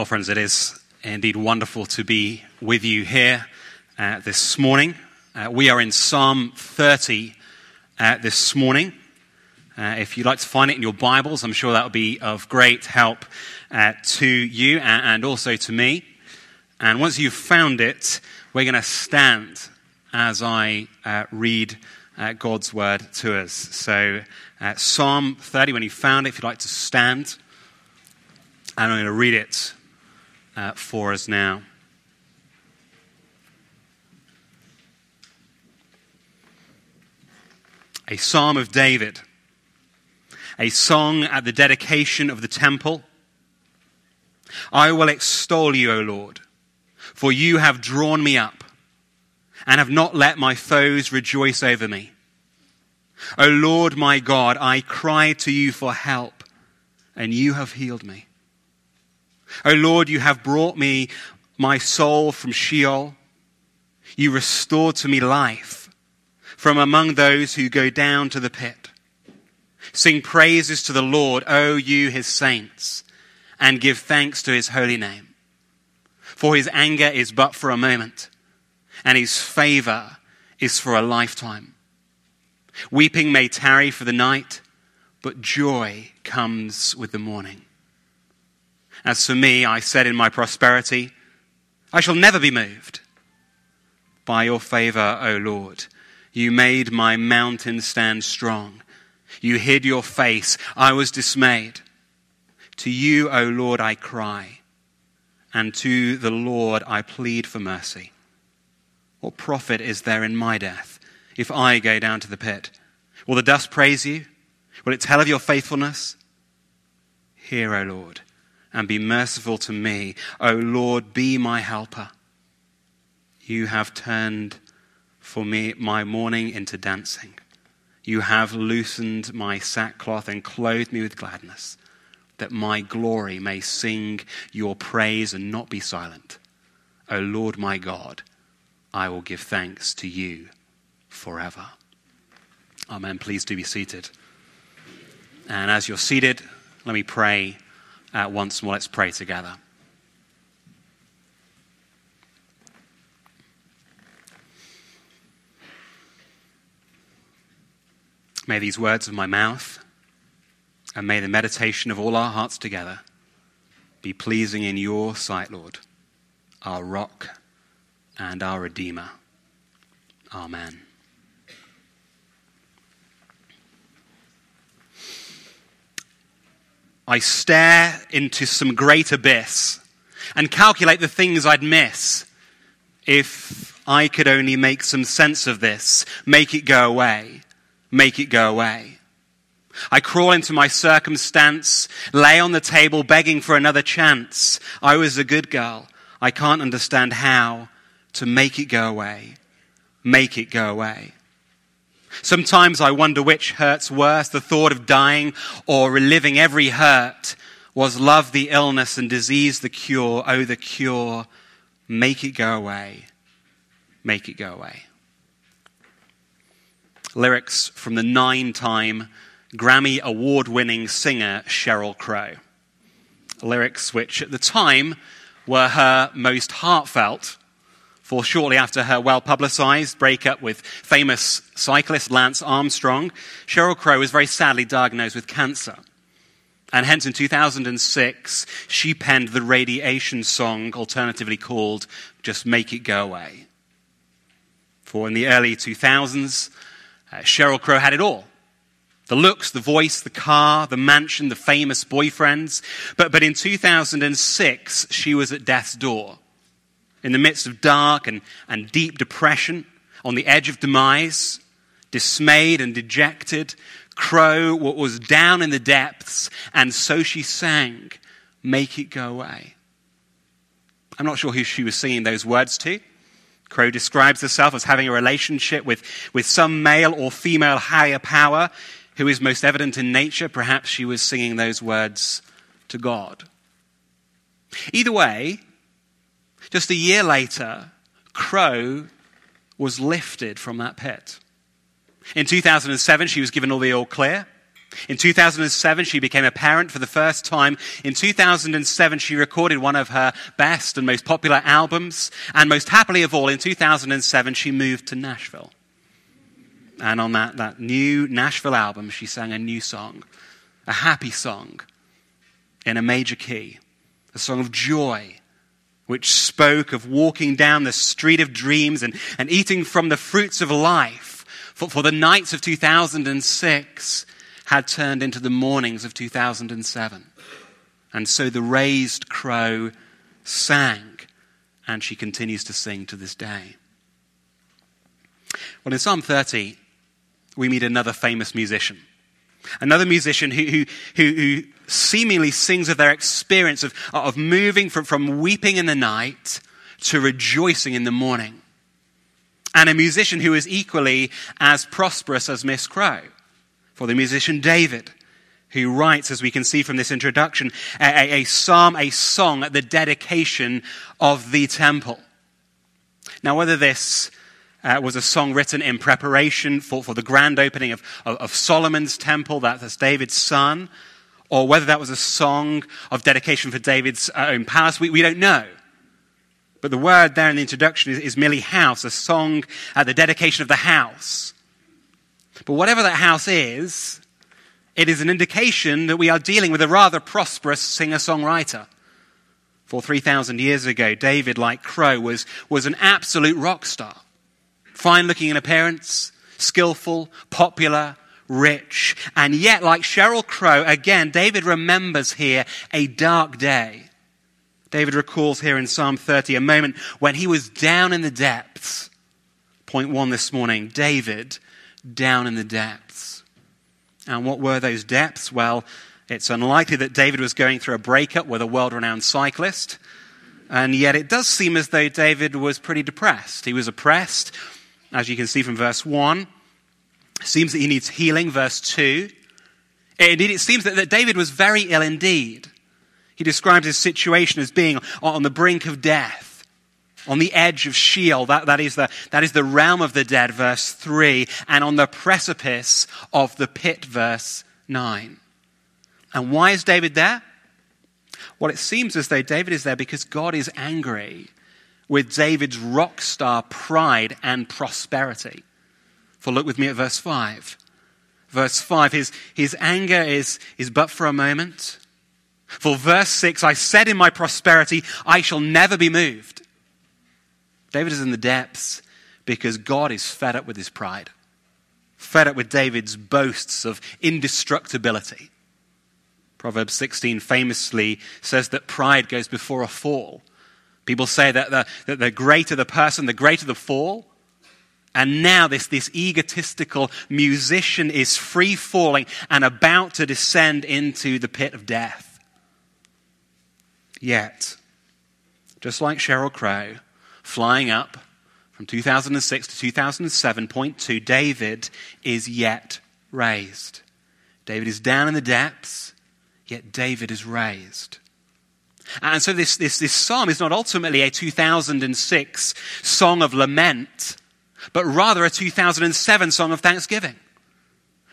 Well, friends, it is indeed wonderful to be with you here uh, this morning. Uh, we are in Psalm 30 uh, this morning. Uh, if you'd like to find it in your Bibles, I'm sure that will be of great help uh, to you and, and also to me. And once you've found it, we're going to stand as I uh, read God's word to us. So, Psalm 30, when you found it, if you'd like to stand, and I'm going to read it uh, for us now. A psalm of David, a song at the dedication of the temple. I will extol you, O Lord, for you have drawn me up and have not let my foes rejoice over me. O Lord my God, I cried to you for help, and you have healed me. O Lord, you have brought me my soul from Sheol. You restored to me life from among those who go down to the pit. Sing praises to the Lord, O you his saints, and give thanks to his holy name. For his anger is but for a moment, and his favor is for a lifetime. Weeping may tarry for the night, but joy comes with the morning. As for me, I said in my prosperity, I shall never be moved. By your favor, O Lord, you made my mountain stand strong. You hid your face. I was dismayed. To you, O Lord, I cry, and to the Lord I plead for mercy. What profit is there in my death if I go down to the pit? Will the dust praise you? Will it tell of your faithfulness? Hear, O Lord and be merciful to me. O Lord, be my helper. You have turned for me my mourning into dancing. You have loosened my sackcloth and clothed me with gladness, that my glory may sing your praise and not be silent. O Lord my God, I will give thanks to you forever. Amen. Please do be seated. And as you're seated, let me pray uh, once more. Let's pray together. May these words of my mouth and may the meditation of all our hearts together be pleasing in your sight, Lord, our rock and our Redeemer. Amen. I stare into some great abyss and calculate the things I'd miss if I could only make some sense of this, make it go away, make it go away. I crawl into my circumstance, lay on the table begging for another chance. I was a good girl. I can't understand how to make it go away, make it go away. Sometimes I wonder which hurts worse, the thought of dying or reliving every hurt. Was love the illness and disease the cure? Oh, the cure. Make it go away. Make it go away. Lyrics from the nine time Grammy award winning singer Sheryl Crow. Lyrics which at the time were her most heartfelt for shortly after her well publicized breakup with famous cyclist Lance Armstrong, Sheryl Crow was very sadly diagnosed with cancer. And hence in 2006, she penned the radiation song, alternatively called Just Make It Go Away. For in the early 2000s, uh, Sheryl Crow had it all the looks, the voice, the car, the mansion, the famous boyfriends. But, but in 2006, she was at death's door in the midst of dark and, and deep depression, on the edge of demise, dismayed and dejected, Crow was down in the depths, and so she sang, Make It Go Away. I'm not sure who she was singing those words to. Crow describes herself as having a relationship with, with some male or female higher power who is most evident in nature. Perhaps she was singing those words to God. Either way, just a year later, Crow was lifted from that pit. In 2007, she was given all the all clear. In 2007, she became a parent for the first time. In 2007, she recorded one of her best and most popular albums. And most happily of all, in 2007, she moved to Nashville. And on that, that new Nashville album, she sang a new song, a happy song in a major key, a song of joy, which spoke of walking down the street of dreams and, and eating from the fruits of life. For, for the nights of 2006 had turned into the mornings of 2007. And so the raised crow sang, and she continues to sing to this day. Well, in Psalm 30, we meet another famous musician. Another musician who, who, who, who seemingly sings of their experience of, of moving from, from weeping in the night to rejoicing in the morning. And a musician who is equally as prosperous as Miss Crow. For the musician David, who writes, as we can see from this introduction, a, a, a psalm, a song at the dedication of the temple. Now, whether this uh, was a song written in preparation for, for the grand opening of, of, of Solomon's temple, that's David's son, or whether that was a song of dedication for David's uh, own palace, we, we don't know. But the word there in the introduction is, is merely house, a song at the dedication of the house. But whatever that house is, it is an indication that we are dealing with a rather prosperous singer songwriter. For 3,000 years ago, David, like Crow, was, was an absolute rock star fine looking in appearance, skillful, popular, rich. And yet, like Sheryl Crow, again, David remembers here a dark day. David recalls here in Psalm 30 a moment when he was down in the depths. Point one this morning David down in the depths. And what were those depths? Well, it's unlikely that David was going through a breakup with a world renowned cyclist. And yet it does seem as though David was pretty depressed. He was oppressed as you can see from verse 1. Seems that he needs healing, verse 2. Indeed, it seems that, that David was very ill indeed. He describes his situation as being on the brink of death, on the edge of Sheol, that, that, is the, that is the realm of the dead, verse 3, and on the precipice of the pit, verse 9. And why is David there? Well, it seems as though David is there because God is angry with David's rock star pride and prosperity. For look with me at verse 5. Verse 5, his, his anger is, is but for a moment. For verse 6, I said in my prosperity, I shall never be moved. David is in the depths because God is fed up with his pride, fed up with David's boasts of indestructibility. Proverbs 16 famously says that pride goes before a fall. People say that the, that the greater the person, the greater the fall. And now this, this egotistical musician is free falling and about to descend into the pit of death. Yet, just like Sheryl Crow, flying up from 2006 to 2007, point two, David is yet raised. David is down in the depths, yet David is raised. And so this, this, this psalm is not ultimately a 2006 song of lament, but rather a 2007 song of thanksgiving.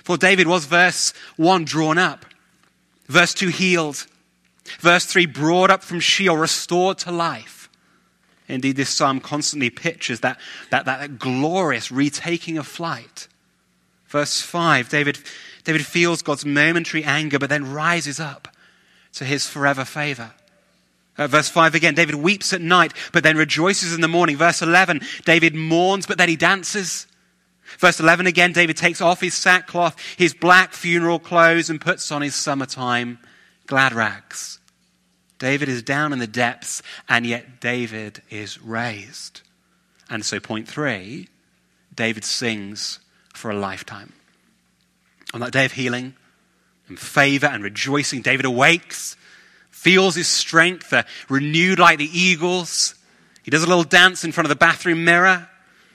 For David was verse 1 drawn up, verse 2 healed, verse 3 brought up from Sheol, restored to life. Indeed, this psalm constantly pictures that, that, that glorious retaking of flight. Verse 5, David, David feels God's momentary anger, but then rises up to his forever favor. Uh, verse 5 again, David weeps at night, but then rejoices in the morning. Verse 11, David mourns, but then he dances. Verse 11 again, David takes off his sackcloth, his black funeral clothes, and puts on his summertime glad rags. David is down in the depths, and yet David is raised. And so, point three, David sings for a lifetime. On that day of healing and favor and rejoicing, David awakes feels his strength renewed like the eagles. He does a little dance in front of the bathroom mirror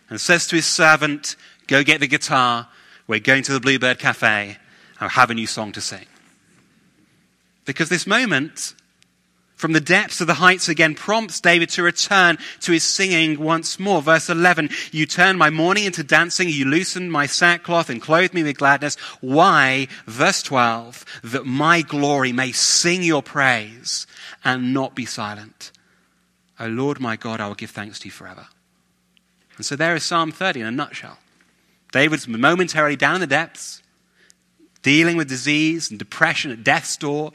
and says to his servant, Go get the guitar. We're going to the Bluebird Cafe. I'll have a new song to sing. Because this moment, from the depths of the heights again prompts David to return to his singing once more. Verse 11, you turn my mourning into dancing, you loosen my sackcloth and clothe me with gladness. Why? Verse 12, that my glory may sing your praise and not be silent. O Lord my God, I will give thanks to you forever. And so there is Psalm 30 in a nutshell. David's momentarily down in the depths, dealing with disease and depression at death's door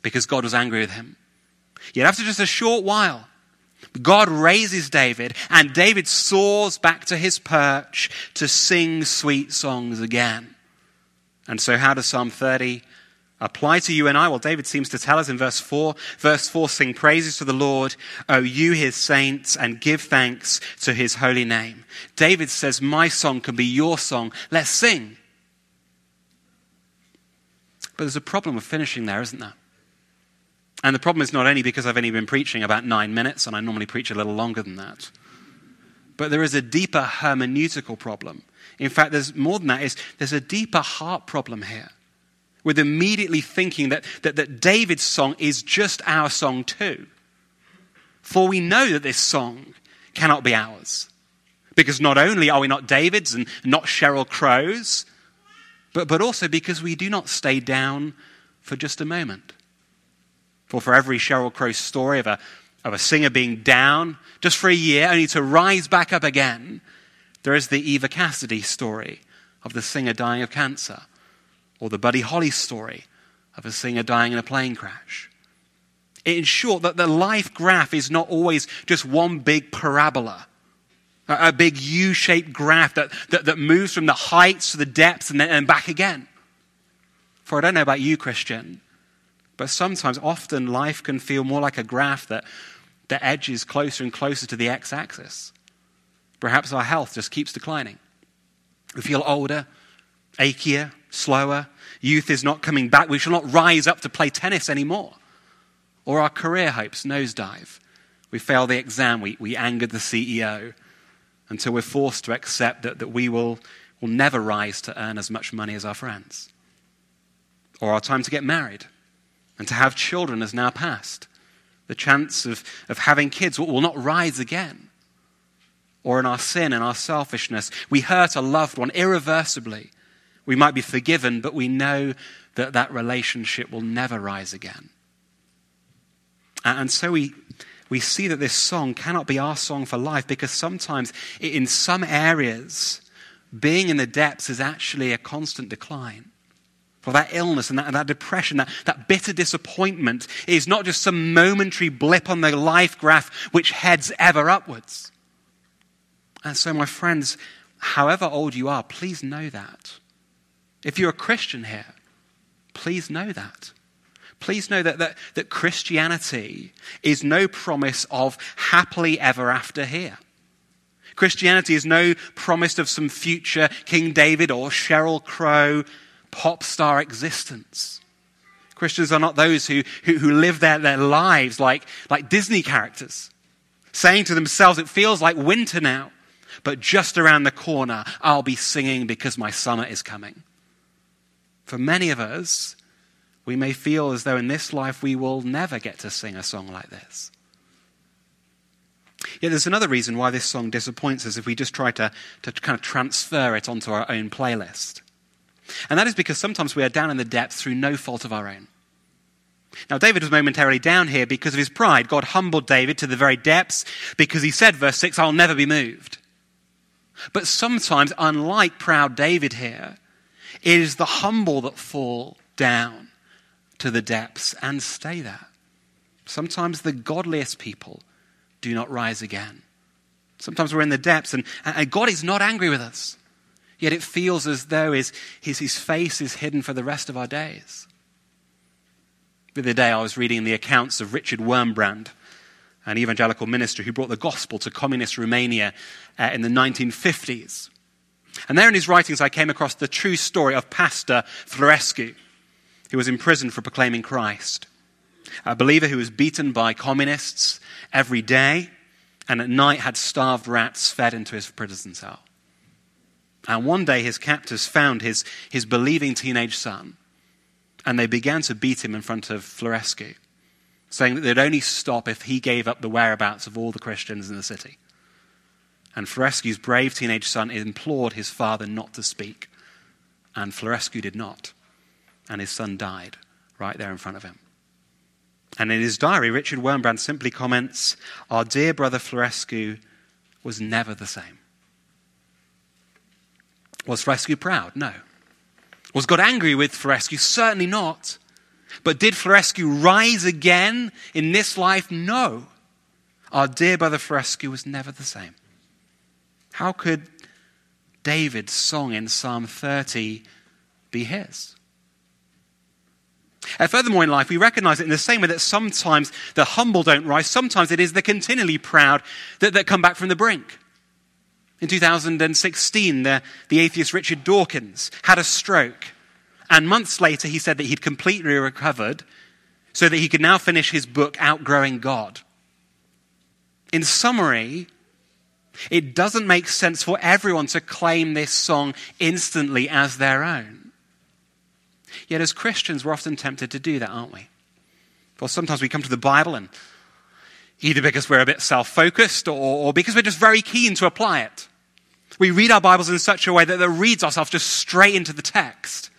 because God was angry with him. Yet after just a short while, God raises David, and David soars back to his perch to sing sweet songs again. And so, how does Psalm 30 apply to you and I? Well, David seems to tell us in verse 4. Verse 4 Sing praises to the Lord, O you his saints, and give thanks to his holy name. David says, My song can be your song. Let's sing. But there's a problem with finishing there, isn't there? And the problem is not only because I've only been preaching about nine minutes, and I normally preach a little longer than that, but there is a deeper hermeneutical problem. In fact, there's more than that, is there's a deeper heart problem here. With immediately thinking that, that, that David's song is just our song too. For we know that this song cannot be ours. Because not only are we not David's and not Sheryl Crow's, but, but also because we do not stay down for just a moment. For for every Sheryl Crow story of a, of a singer being down just for a year, only to rise back up again, there is the Eva Cassidy story of the singer dying of cancer, or the Buddy Holly story of a singer dying in a plane crash. In short, that the life graph is not always just one big parabola, a, big U shaped graph that, that, that, moves from the heights to the depths and then and back again. For I don't know about you, Christian, but sometimes, often, life can feel more like a graph that, that edges closer and closer to the x axis. Perhaps our health just keeps declining. We feel older, achier, slower. Youth is not coming back. We shall not rise up to play tennis anymore. Or our career hopes nosedive. We fail the exam, we, we angered the CEO until we're forced to accept that, that we will, will never rise to earn as much money as our friends. Or our time to get married and to have children has now passed. The chance of, of having kids will, not rise again. Or in our sin and our selfishness, we hurt a loved one irreversibly. We might be forgiven, but we know that that relationship will never rise again. And so we, we see that this song cannot be our song for life because sometimes, in some areas, being in the depths is actually a constant decline for that illness and that, that depression, that, that bitter disappointment is not just some momentary blip on the life graph which heads ever upwards. And so, my friends, however old you are, please know that. If you're a Christian here, please know that. Please know that, that, that Christianity is no promise of happily ever after here. Christianity is no promise of some future King David or Sheryl Crow pop star existence. Christians are not those who, who, who live their, their lives like, like Disney characters, saying to themselves, It feels like winter now, but just around the corner, I'll be singing because my summer is coming. For many of us, we may feel as though in this life we will never get to sing a song like this. Yet there's another reason why this song disappoints us if we just try to, to kind of transfer it onto our own playlist. And that is because sometimes we are down in the depths through no fault of our own. Now, David was momentarily down here because of his pride. God humbled David to the very depths because he said, verse 6, I'll never be moved. But sometimes, unlike proud David here, it is the humble that fall down to the depths and stay there. Sometimes the godliest people do not rise again. Sometimes we're in the depths and, and God is not angry with us. Yet it feels as though his, his, his face is hidden for the rest of our days. The other day I was reading the accounts of Richard Wurmbrand, an evangelical minister who brought the gospel to communist Romania uh, in the 1950s. And there in his writings, I came across the true story of Pastor Florescu, who was imprisoned for proclaiming Christ. A believer who was beaten by communists every day and at night had starved rats fed into his prison cell. And one day his captors found his, his believing teenage son, and they began to beat him in front of Florescu. saying that they'd only stop if he gave up the whereabouts of all the Christians in the city. And Florescu's brave teenage son implored his father not to speak. And Florescu did not. And his son died right there in front of him. And in his diary, Richard Wurmbrand simply comments Our dear brother Florescu was never the same. Was Florescu proud? No. Was God angry with Florescu? Certainly not. But did Florescu rise again in this life? No. Our dear brother Florescu was never the same. How could David's song in Psalm 30 be his? Uh, furthermore, in life, we recognize it in the same way that sometimes the humble don't rise, sometimes it is the continually proud that, that come back from the brink. In 2016, the, the atheist Richard Dawkins had a stroke. And months later, he said that he'd completely recovered so that he could now finish his book, Outgrowing God. In summary, it doesn't make sense for everyone to claim this song instantly as their own. Yet, as Christians, we're often tempted to do that, aren't we? Well, sometimes we come to the Bible and either because we're a bit self focused or, or, because we're just very keen to apply it. We read our Bibles in such a way that it reads ourselves just straight into the text.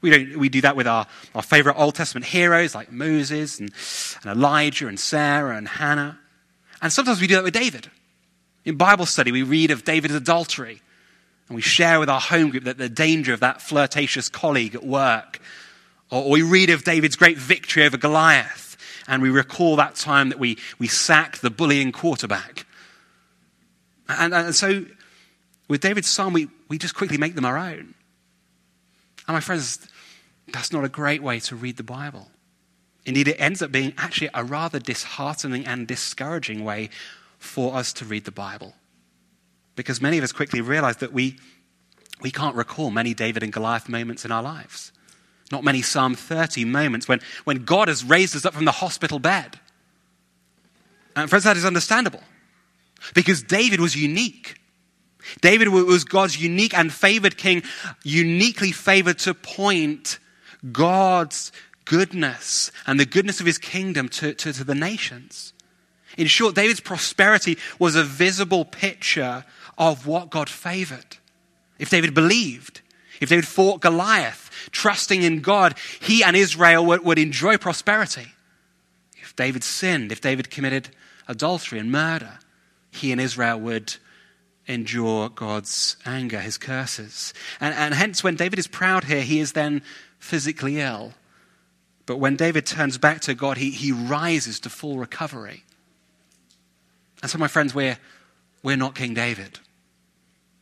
We, don't, we do that with our, our favorite Old Testament heroes like Moses and, and Elijah and Sarah and Hannah. And sometimes we do that with David. In Bible study, we read of David's adultery and we share with our home group that the danger of that flirtatious colleague at work. Or we read of David's great victory over Goliath and we recall that time that we, we sacked the bullying quarterback. And, and so with David's psalm, we, we just quickly make them our own. And my friends, that's not a great way to read the Bible. Indeed, it ends up being actually a rather disheartening and discouraging way for us to read the Bible. Because many of us quickly realize that we, we can't recall many David and Goliath moments in our lives. Not many Psalm 30 moments when, when God has raised us up from the hospital bed. And friends, that is understandable. Because David was unique. David was God's unique and favored king, uniquely favored to point God's goodness and the goodness of his kingdom to, to, to, the nations. In short, David's prosperity was a visible picture of what God favored. If David believed, if David fought Goliath, trusting in God, he and Israel would, would enjoy prosperity. If David sinned, if David committed adultery and murder, he and Israel would endure God's anger, his curses. And, and hence, when David is proud here, he is then physically ill. But when David turns back to God, he, he rises to full recovery. And so, my friends, we're, we're not King David.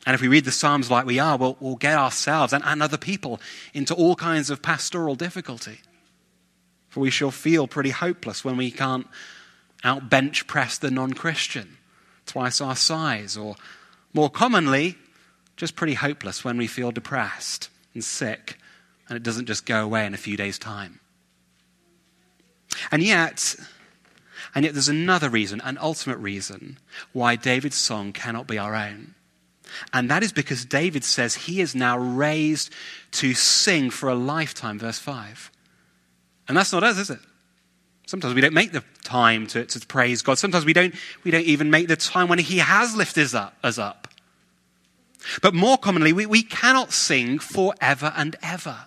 And if we read the Psalms like we are, we'll, we'll get ourselves and, and other people into all kinds of pastoral difficulty. For we shall feel pretty hopeless when we can't outbench press the non Christian twice our size, or more commonly, just pretty hopeless when we feel depressed and sick and it doesn't just go away in a few days' time. And yet, and yet there's another reason, an ultimate reason, why David's song cannot be our own. And that is because David says he is now raised to sing for a lifetime, verse 5. And that's not us, is it? Sometimes we don't make the time to, to praise God. Sometimes we don't, we don't even make the time when He has lifted us up. Us up. But more commonly, we, we cannot sing forever and ever.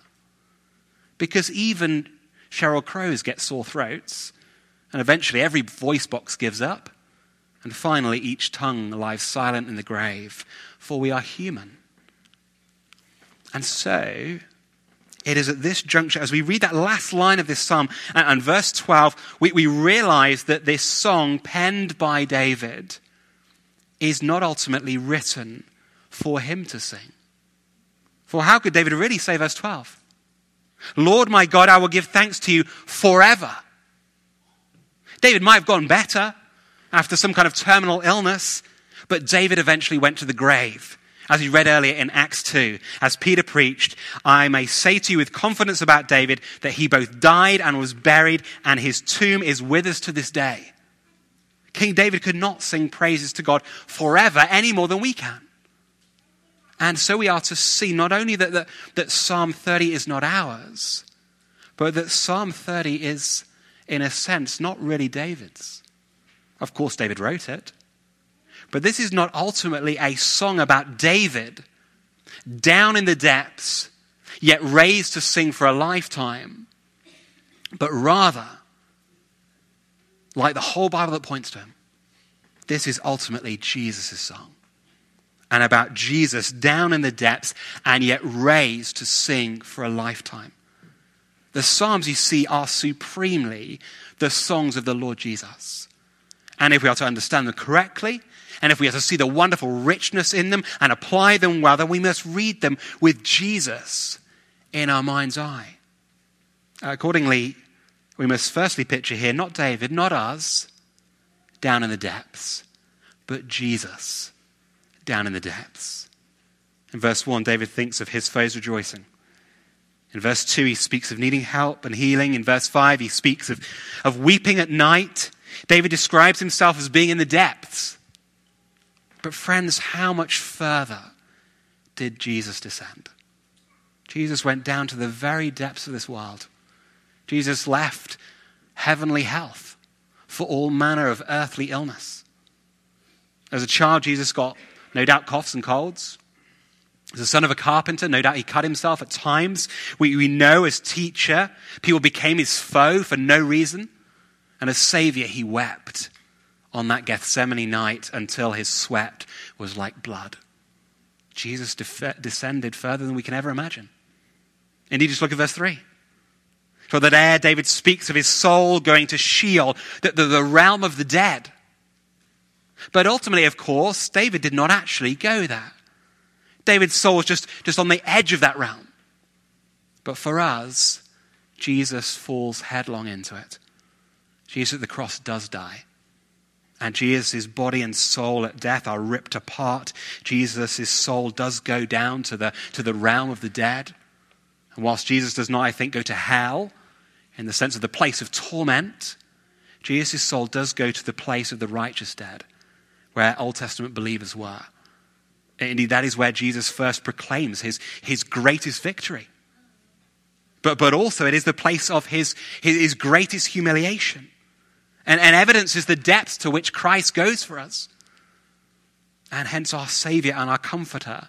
Because even Sheryl Crow's get sore throats, and eventually every voice box gives up, and finally each tongue lies silent in the grave, for we are human. And so, it is at this juncture, as we read that last line of this psalm and, and verse 12, we, we realize that this song, penned by David, is not ultimately written for him to sing. For how could David really say, verse 12? Lord my God, I will give thanks to you forever. David might have gone better after some kind of terminal illness, but David eventually went to the grave. As we read earlier in Acts 2, as Peter preached, I may say to you with confidence about David that he both died and was buried, and his tomb is with us to this day. King David could not sing praises to God forever any more than we can. And so we are to see not only that, that, that Psalm 30 is not ours, but that Psalm 30 is, in a sense, not really David's. Of course, David wrote it. But this is not ultimately a song about David down in the depths, yet raised to sing for a lifetime, but rather, like the whole Bible that points to him, this is ultimately Jesus' song. And about Jesus down in the depths and yet raised to sing for a lifetime. The Psalms, you see, are supremely the songs of the Lord Jesus. And if we are to understand them correctly, and if we are to see the wonderful richness in them and apply them well, then we must read them with Jesus in our mind's eye. Accordingly, we must firstly picture here not David, not us, down in the depths, but Jesus down in the depths. In verse 1, David thinks of his foes rejoicing. In verse 2, he speaks of needing help and healing. In verse 5, he speaks of, of weeping at night. David describes himself as being in the depths. But, friends, how much further did Jesus descend? Jesus went down to the very depths of this world. Jesus left heavenly health for all manner of earthly illness. As a child, Jesus got no doubt coughs and colds. As the son of a carpenter, no doubt he cut himself at times. We, we know as teacher, people became his foe for no reason. And as savior, he wept on that Gethsemane night until his sweat was like blood. Jesus def- descended further than we can ever imagine. Indeed, just look at verse 3. For that air, David speaks of his soul going to Sheol, the, the, the realm of the dead. But ultimately, of course, David did not actually go there. David's soul was just, just on the edge of that realm. But for us, Jesus falls headlong into it. Jesus at the cross does die. And Jesus' body and soul at death are ripped apart. Jesus' soul does go down to the, to the realm of the dead. And whilst Jesus does not, I think, go to hell in the sense of the place of torment, Jesus' soul does go to the place of the righteous dead, where Old Testament believers were. Indeed, that is where Jesus first proclaims his, his greatest victory. But, but also, it is the place of his, his, greatest humiliation. And, and evidence is the depth to which Christ goes for us. And hence, our Savior and our Comforter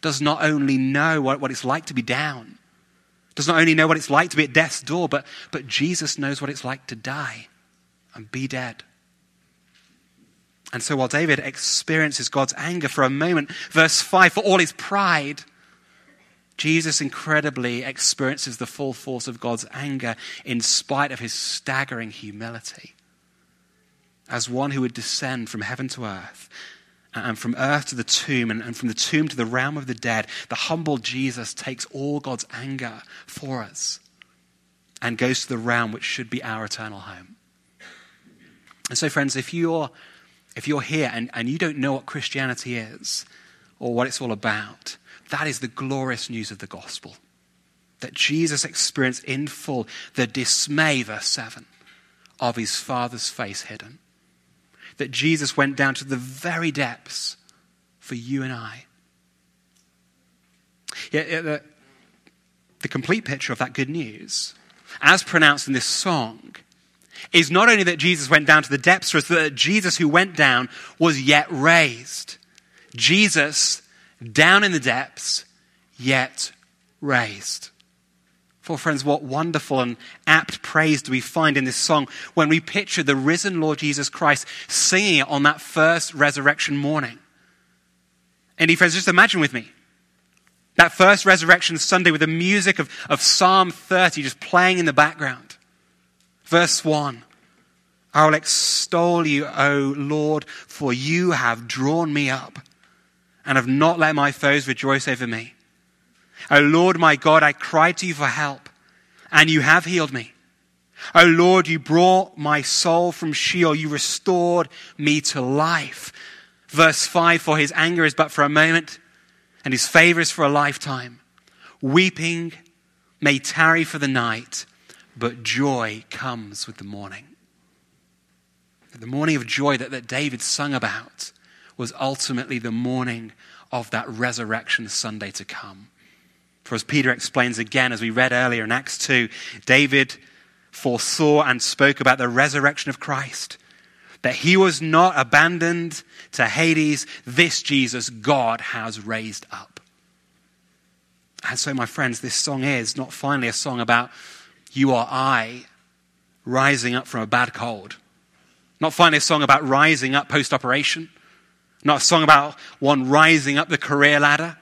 does not only know what, what it's like to be down, does not only know what it's like to be at death's door, but, but Jesus knows what it's like to die and be dead. And so while David experiences God's anger for a moment, verse 5, for all his pride, Jesus incredibly experiences the full force of God's anger in spite of his staggering humility. As one who would descend from heaven to earth, and from earth to the tomb, and from the tomb to the realm of the dead, the humble Jesus takes all God's anger for us and goes to the realm which should be our eternal home. And so, friends, if you're if you're here and, and you don't know what Christianity is or what it's all about, that is the glorious news of the gospel. That Jesus experienced in full the dismay, verse 7, of his Father's face hidden. That Jesus went down to the very depths for you and I. Yeah, the, the complete picture of that good news, as pronounced in this song, is not only that Jesus went down to the depths, for but that Jesus who went down was yet raised. Jesus down in the depths, yet raised. For friends, what wonderful and apt praise do we find in this song when we picture the risen Lord Jesus Christ singing it on that first resurrection morning. And friends, just imagine with me that first resurrection Sunday with the music of, of Psalm 30 just playing in the background. Verse 1 I will extol you, O Lord, for you have drawn me up and have not let my foes rejoice over me. O Lord my God, I cried to you for help, and you have healed me. O Lord, you brought my soul from Sheol. You restored me to life. Verse 5 For his anger is but for a moment, and his favor is for a lifetime. Weeping may tarry for the night, but joy comes with the morning. The morning of joy that, that David sung about was ultimately the morning of that resurrection Sunday to come. For as Peter explains again, as we read earlier in Acts 2, David foresaw and spoke about the resurrection of Christ, that he was not abandoned to Hades. This Jesus God has raised up. And so, my friends, this song is not finally a song about you or I rising up from a bad cold. Not finally a song about rising up post operation. Not a song about one rising up the career ladder.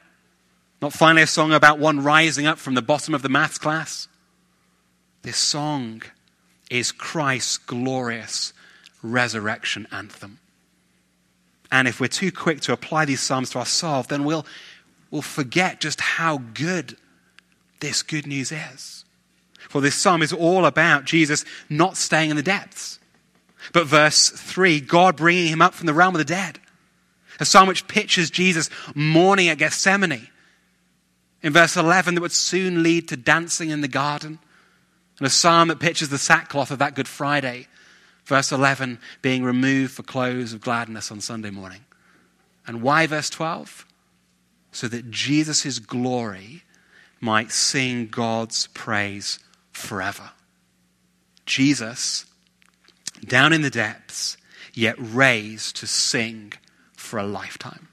Not finally a song about one rising up from the bottom of the maths class. This song is Christ's glorious resurrection anthem. And if we're too quick to apply these psalms to ourselves, then we'll, we'll forget just how good this good news is. For this psalm is all about Jesus not staying in the depths. But verse 3, God bringing him up from the realm of the dead. A psalm which pictures Jesus mourning at Gethsemane. In verse 11, that would soon lead to dancing in the garden. And a psalm that pictures the sackcloth of that Good Friday. Verse 11, being removed for clothes of gladness on Sunday morning. And why verse 12? So that Jesus' glory might sing God's praise forever. Jesus, down in the depths, yet raised to sing for a lifetime.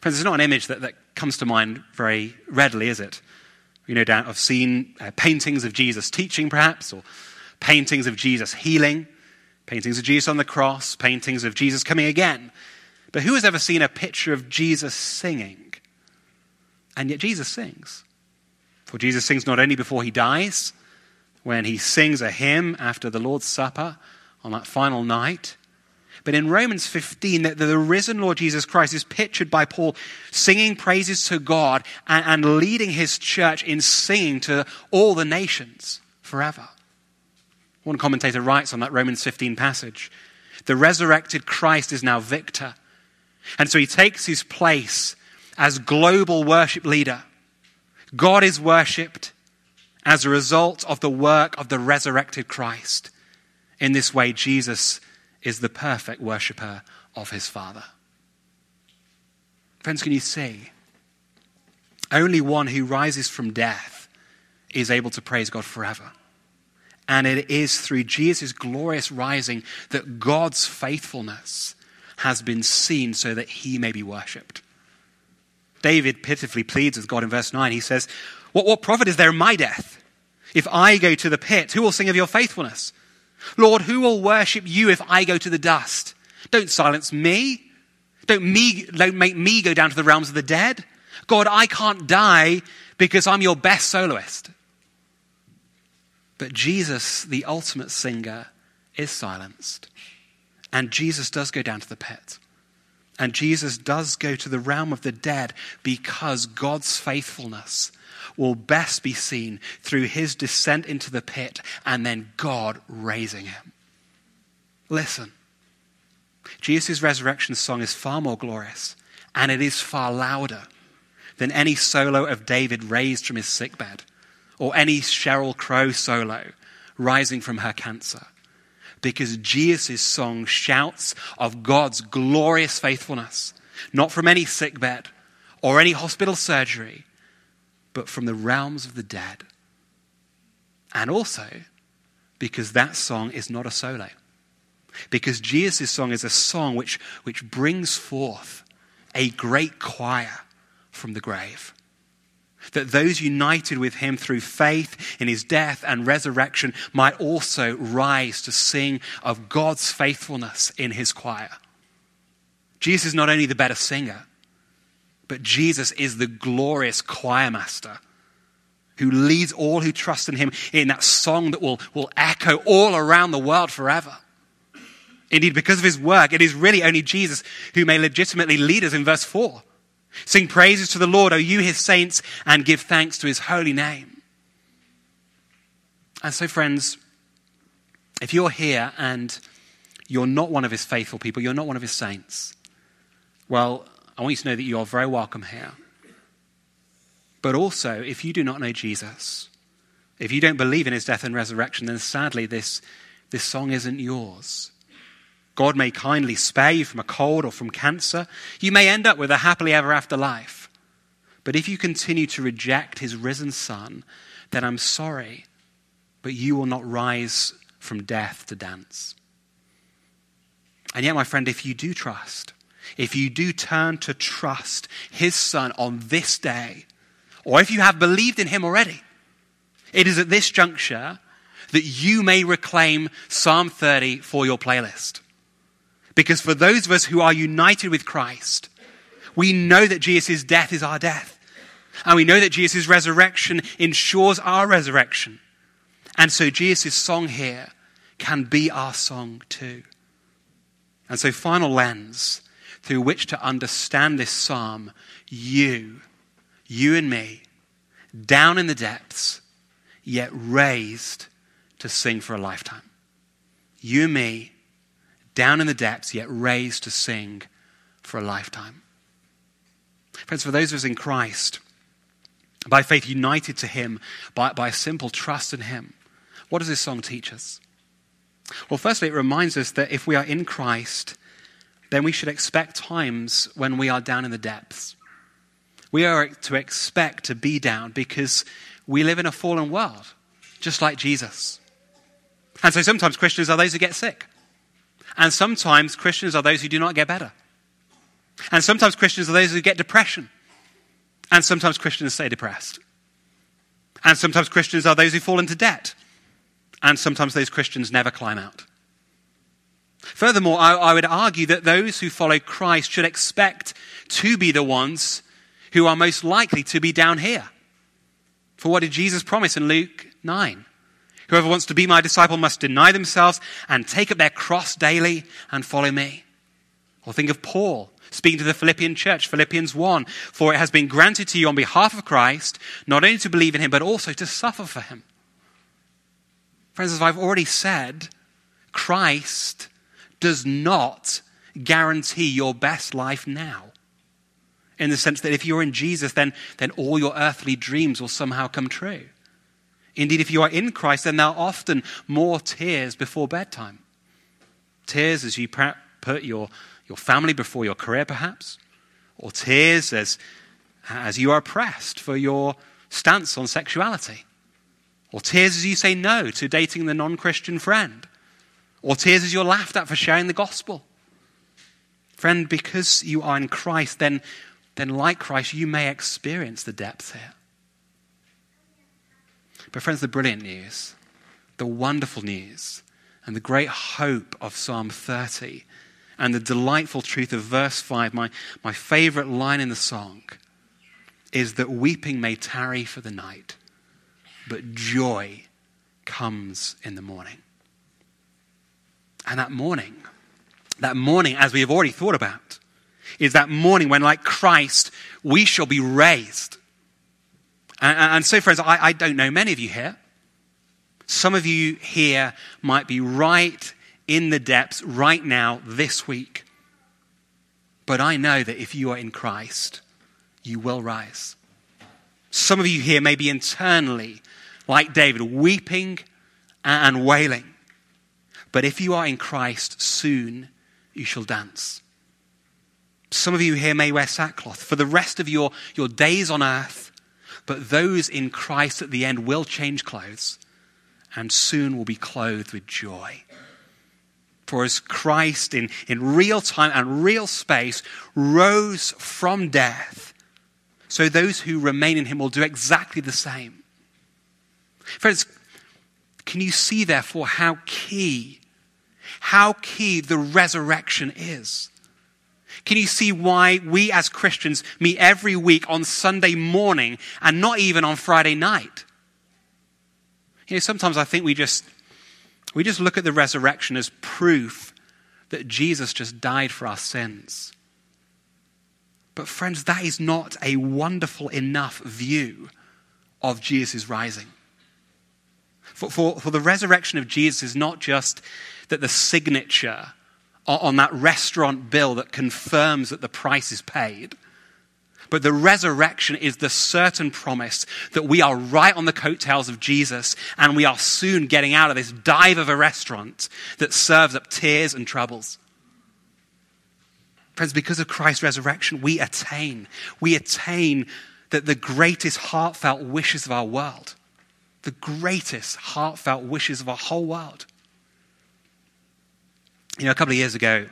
Friends, it's not an image that, that comes to mind very readily, is it? You no doubt have seen uh, paintings of Jesus teaching, perhaps, or paintings of Jesus healing, paintings of Jesus on the cross, paintings of Jesus coming again. But who has ever seen a picture of Jesus singing? And yet Jesus sings. For Jesus sings not only before he dies, when he sings a hymn after the Lord's Supper on that final night, but in Romans 15, the, the, risen Lord Jesus Christ is pictured by Paul singing praises to God and, and leading his church in singing to all the nations forever. One commentator writes on that Romans 15 passage the resurrected Christ is now victor. And so he takes his place as global worship leader God is worshipped as a result of the work of the resurrected Christ. In this way, Jesus is the perfect worshiper of his Father. Friends, can you see? Only one who rises from death is able to praise God forever. And it is through Jesus' glorious rising that God's faithfulness has been seen so that he may be worshipped. David pitifully pleads with God in verse 9. He says, What, what profit is there in my death? If I go to the pit, who will sing of your faithfulness? Lord, who will worship you if I go to the dust? Don't silence me. Don't, me, don't make me go down to the realms of the dead. God, I can't die because I'm your best soloist. But Jesus, the ultimate singer, is silenced. And Jesus does go down to the pit. And Jesus does go to the realm of the dead because God's faithfulness will best be seen through his descent into the pit and then God raising him. Listen, Jesus' resurrection song is far more glorious and it is far louder than any solo of David raised from his sickbed or any Sheryl Crow solo rising from her cancer because Jesus' song shouts of God's glorious faithfulness, not from any sickbed or any hospital surgery, but from the realms of the dead. And also because that song is not a solo. Because Jesus' song is a song which, which brings forth a great choir from the grave that those united with him through faith in his death and resurrection might also rise to sing of God's faithfulness in his choir. Jesus is not only the better singer, but Jesus is the glorious choir master who leads all who trust in him in that song that will, will echo all around the world forever. Indeed, because of his work, it is really only Jesus who may legitimately lead us in verse 4. Sing praises to the Lord, O you his saints, and give thanks to his holy name. And so, friends, if you're here and you're not one of his faithful people, you're not one of his saints, well, I want you to know that you are very welcome here. But also, if you do not know Jesus, if you don't believe in his death and resurrection, then sadly, this, this song isn't yours. God may kindly spare you from a cold or from cancer. You may end up with a happily ever after life. But if you continue to reject his risen son, then I'm sorry, but you will not rise from death to dance. And yet, my friend, if you do trust, if you do turn to trust his son on this day, or if you have believed in him already, it is at this juncture that you may reclaim Psalm 30 for your playlist. Because for those of us who are united with Christ, we know that Jesus' death is our death. And we know that Jesus' resurrection ensures our resurrection. And so Jesus' song here can be our song too. And so, final lens through which to understand this psalm, you, you and me, down in the depths, yet raised to sing for a lifetime. You and me, down in the depths, yet raised to sing for a lifetime. Friends, for those of us in Christ, by faith united to Him, by, by a simple trust in Him, what does this song teach us? Well, firstly, it reminds us that if we are in Christ, then we should expect times when we are down in the depths. We are to expect to be down because we live in a fallen world, just like Jesus. And so sometimes Christians are those who get sick. And sometimes Christians are those who do not get better. And sometimes Christians are those who get depression. And sometimes Christians stay depressed. And sometimes Christians are those who fall into debt. And sometimes those Christians never climb out. Furthermore, I, I, would argue that those who follow Christ should expect to be the ones who are most likely to be down here. For what did Jesus promise in Luke 9? Whoever wants to be my disciple must deny themselves and take up their cross daily and follow me. Or think of Paul speaking to the Philippian church, Philippians 1 For it has been granted to you on behalf of Christ not only to believe in him, but also to suffer for him. Friends, as I've already said, Christ does not guarantee your best life now. In the sense that if you're in Jesus, then, then all your earthly dreams will somehow come true. Indeed, if you are in Christ, then there are often more tears before bedtime. Tears as you put your, your family before your career, perhaps, or tears as, as you are pressed for your stance on sexuality, or tears as you say no to dating the non Christian friend, or tears as you're laughed at for sharing the gospel. Friend, because you are in Christ, then, then like Christ, you may experience the depth here. But, friends, the brilliant news, the wonderful news, and the great hope of Psalm 30, and the delightful truth of verse 5, my, my favorite line in the song, is that weeping may tarry for the night, but joy comes in the morning. And that morning, that morning, as we have already thought about, is that morning when, like Christ, we shall be raised. And, and so, friends, I, I don't know many of you here. Some of you here might be right in the depths right now, this week. But I know that if you are in Christ, you will rise. Some of you here may be internally, like David, weeping and wailing. But if you are in Christ, soon you shall dance. Some of you here may wear sackcloth for the rest of your, your days on earth, but those in Christ at the end will change clothes and soon will be clothed with joy. For as Christ in, in real time and real space rose from death, so those who remain in him will do exactly the same. Friends, can you see, therefore, how key, how key the resurrection is? Can you see why we as Christians meet every week on Sunday morning and not even on Friday night? You know, sometimes I think we just, we just look at the resurrection as proof that Jesus just died for our sins. But, friends, that is not a wonderful enough view of Jesus' rising. For, for, for the resurrection of Jesus is not just that the signature on that restaurant bill that confirms that the price is paid. But the resurrection is the certain promise that we are right on the coattails of Jesus and we are soon getting out of this dive of a restaurant that serves up tears and troubles. Friends, because of Christ's resurrection, we attain, we attain that the greatest heartfelt wishes of our world. the greatest heartfelt wishes of our whole world. You know, a couple of years ago,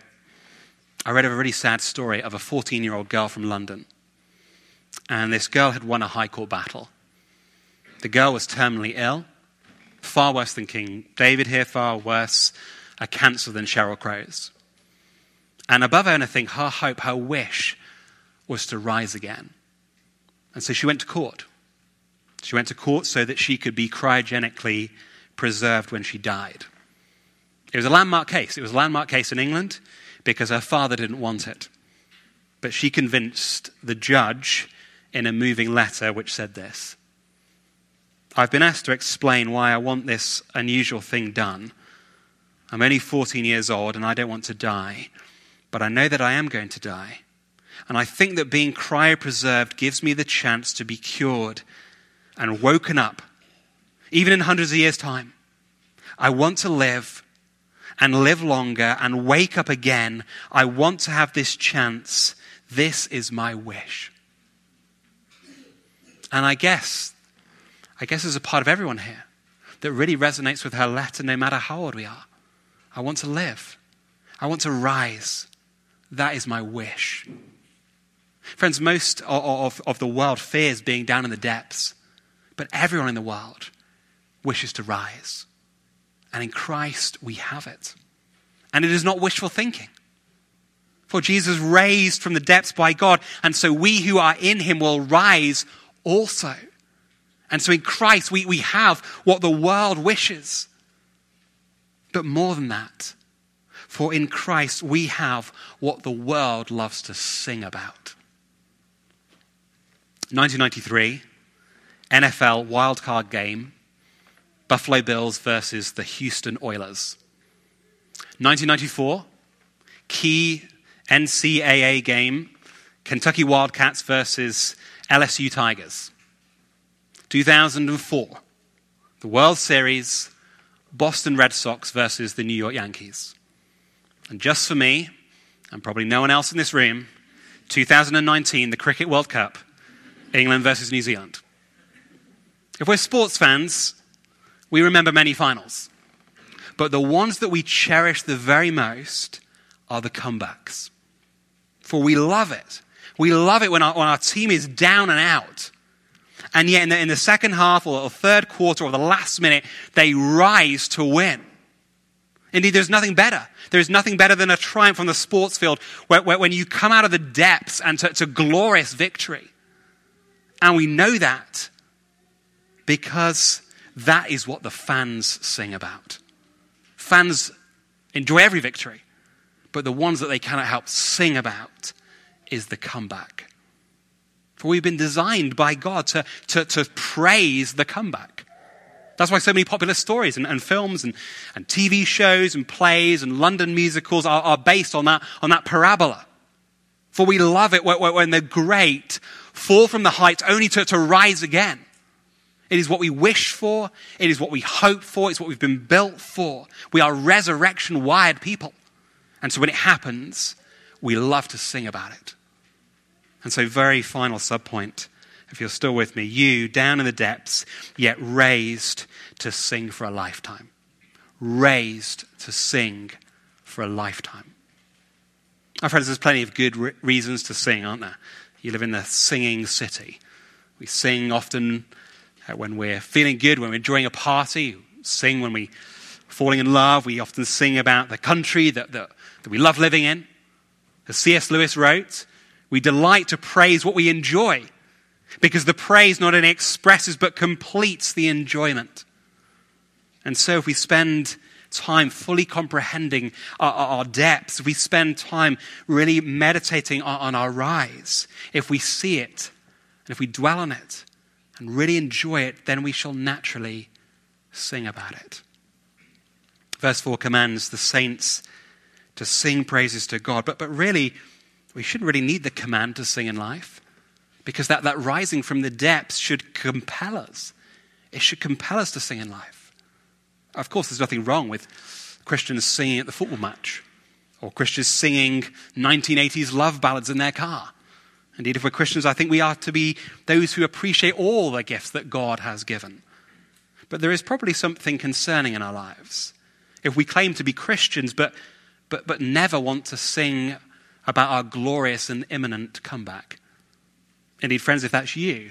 I read of a really sad story of a 14 year old girl from London. And this girl had won a high court battle. The girl was terminally ill, far worse than King David here, far worse a cancer than Sheryl Crow's. And above anything, her hope, her wish was to rise again. And so she went to court. She went to court so that she could be cryogenically preserved when she died. It was a landmark case. It was a landmark case in England because her father didn't want it. But she convinced the judge in a moving letter which said this I've been asked to explain why I want this unusual thing done. I'm only 14 years old and I don't want to die, but I know that I am going to die. And I think that being cryopreserved gives me the chance to be cured and woken up, even in hundreds of years' time. I want to live and live longer and wake up again. I want to have this chance. This is my wish. And I guess, I guess there's a part of everyone here that really resonates with her letter no matter how old we are. I want to live. I want to rise. That is my wish. Friends, most of, of, of, the world fears being down in the depths, but everyone in the world wishes to rise. And in Christ, we have it. And it is not wishful thinking. For Jesus raised from the depths by God, and so we who are in him will rise also. And so in Christ, we, we have what the world wishes. But more than that, for in Christ, we have what the world loves to sing about. 1993, NFL wildcard game, Buffalo Bills versus the Houston Oilers. 1994, key NCAA game, Kentucky Wildcats versus LSU Tigers. 2004, the World Series, Boston Red Sox versus the New York Yankees. And just for me, and probably no one else in this room, 2019, the Cricket World Cup, England versus New Zealand. If we're sports fans, we remember many finals. But the ones that we cherish the very most are the comebacks. For we love it. We love it when our, when our team is down and out. And yet, in the, in the second half or the third quarter or the last minute, they rise to win. Indeed, there's nothing better. There's nothing better than a triumph on the sports field where, where, when you come out of the depths and to, to glorious victory. And we know that because that is what the fans sing about. Fans enjoy every victory, but the ones that they cannot help sing about is the comeback. For we've been designed by God to, to, to praise the comeback. That's why so many popular stories and, and films and, and TV shows and plays and London musicals are, are based on that, on that parabola. For we love it when, when the great fall from the heights only to, to rise again. It is what we wish for. It is what we hope for. It's what we've been built for. We are resurrection wired people. And so when it happens, we love to sing about it. And so, very final subpoint, if you're still with me, you down in the depths, yet raised to sing for a lifetime. Raised to sing for a lifetime. My friends, there's plenty of good re- reasons to sing, aren't there? You live in the singing city. We sing often when we're feeling good, when we're enjoying a party, sing when we're falling in love. We often sing about the country that, that, that we love living in. As C.S. Lewis wrote, we delight to praise what we enjoy because the praise not only expresses but completes the enjoyment. And so if we spend time fully comprehending our, our, depths, if we spend time really meditating on, on our rise, if we see it and if we dwell on it, and really enjoy it, then we shall naturally sing about it. Verse 4 commands the saints to sing praises to God, but, but really, we shouldn't really need the command to sing in life because that, that rising from the depths should compel us. It should compel us to sing in life. Of course, there's nothing wrong with Christians singing at the football match or Christians singing 1980s love ballads in their car. Indeed, if we're Christians, I think we are to be those who appreciate all the gifts that God has given. But there is probably something concerning in our lives. If we claim to be Christians, but, but, but never want to sing about our glorious and imminent comeback. Indeed, friends, if that's you,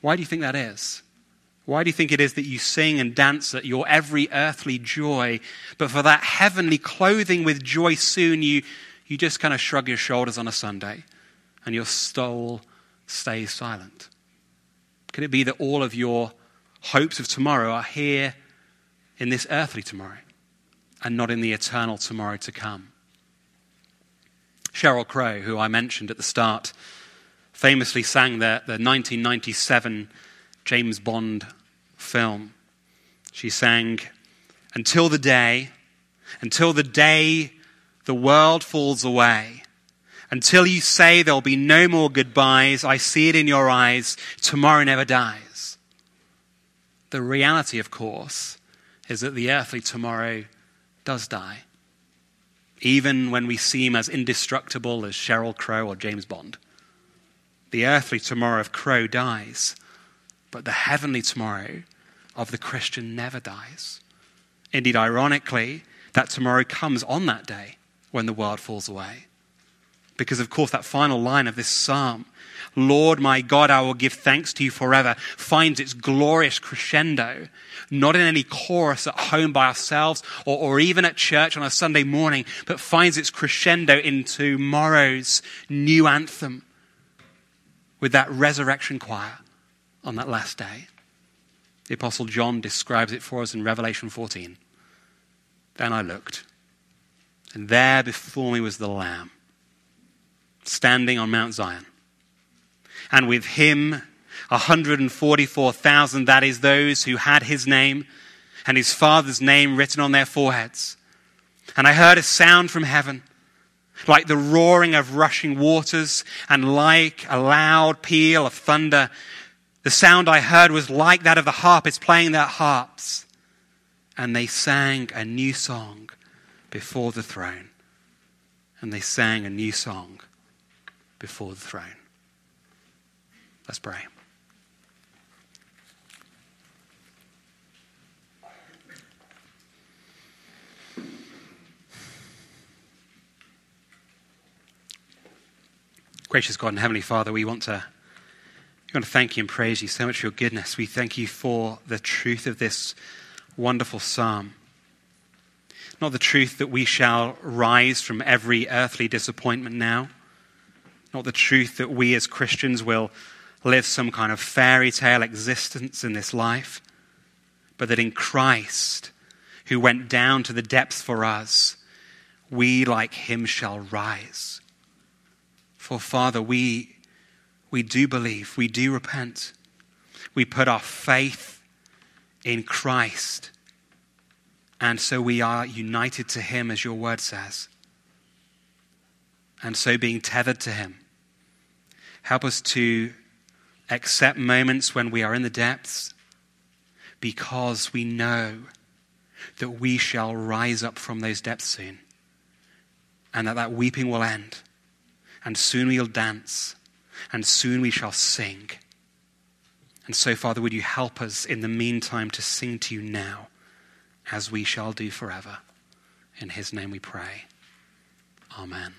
why do you think that is? Why do you think it is that you sing and dance at your every earthly joy, but for that heavenly clothing with joy soon, you, you just kind of shrug your shoulders on a Sunday and your soul stays silent? Could it be that all of your hopes of tomorrow are here in this earthly tomorrow and not in the eternal tomorrow to come? Sheryl Crow, who I mentioned at the start, famously sang the, the 1997 James Bond film. She sang, Until the day, until the day the world falls away, until you say there'll be no more goodbyes, I see it in your eyes, tomorrow never dies. The reality, of course, is that the earthly tomorrow does die, even when we seem as indestructible as Sheryl Crow or James Bond. The earthly tomorrow of Crow dies, but the heavenly tomorrow of the Christian never dies. Indeed, ironically, that tomorrow comes on that day when the world falls away. Because, of course, that final line of this psalm, Lord my God, I will give thanks to you forever, finds its glorious crescendo, not in any chorus at home by ourselves or, or even at church on a Sunday morning, but finds its crescendo in tomorrow's new anthem with that resurrection choir on that last day. The Apostle John describes it for us in Revelation 14. Then I looked, and there before me was the Lamb standing on Mount Zion. And with him, 144,000, that is, those who had his name and his father's name written on their foreheads. And I heard a sound from heaven, like the roaring of rushing waters and like a loud peal of thunder. The sound I heard was like that of the harpists playing their harps. And they sang a new song before the throne. And they sang a new song before the throne. Let's pray. Gracious God and Heavenly Father, we want to, we want to thank you and praise you so much for your goodness. We thank you for the truth of this wonderful psalm. Not the truth that we shall rise from every earthly disappointment now not the truth that we as Christians will live some kind of fairy tale existence in this life, but that in Christ, who went down to the depths for us, we like him shall rise. For Father, we, we do believe, we do repent. We put our faith in Christ. And so we are united to him, as your word says. And so being tethered to him, Help us to accept moments when we are in the depths because we know that we shall rise up from those depths soon and that that weeping will end and soon we'll dance and soon we shall sing. And so, Father, would you help us in the meantime to sing to you now as we shall do forever? In his name we pray. Amen.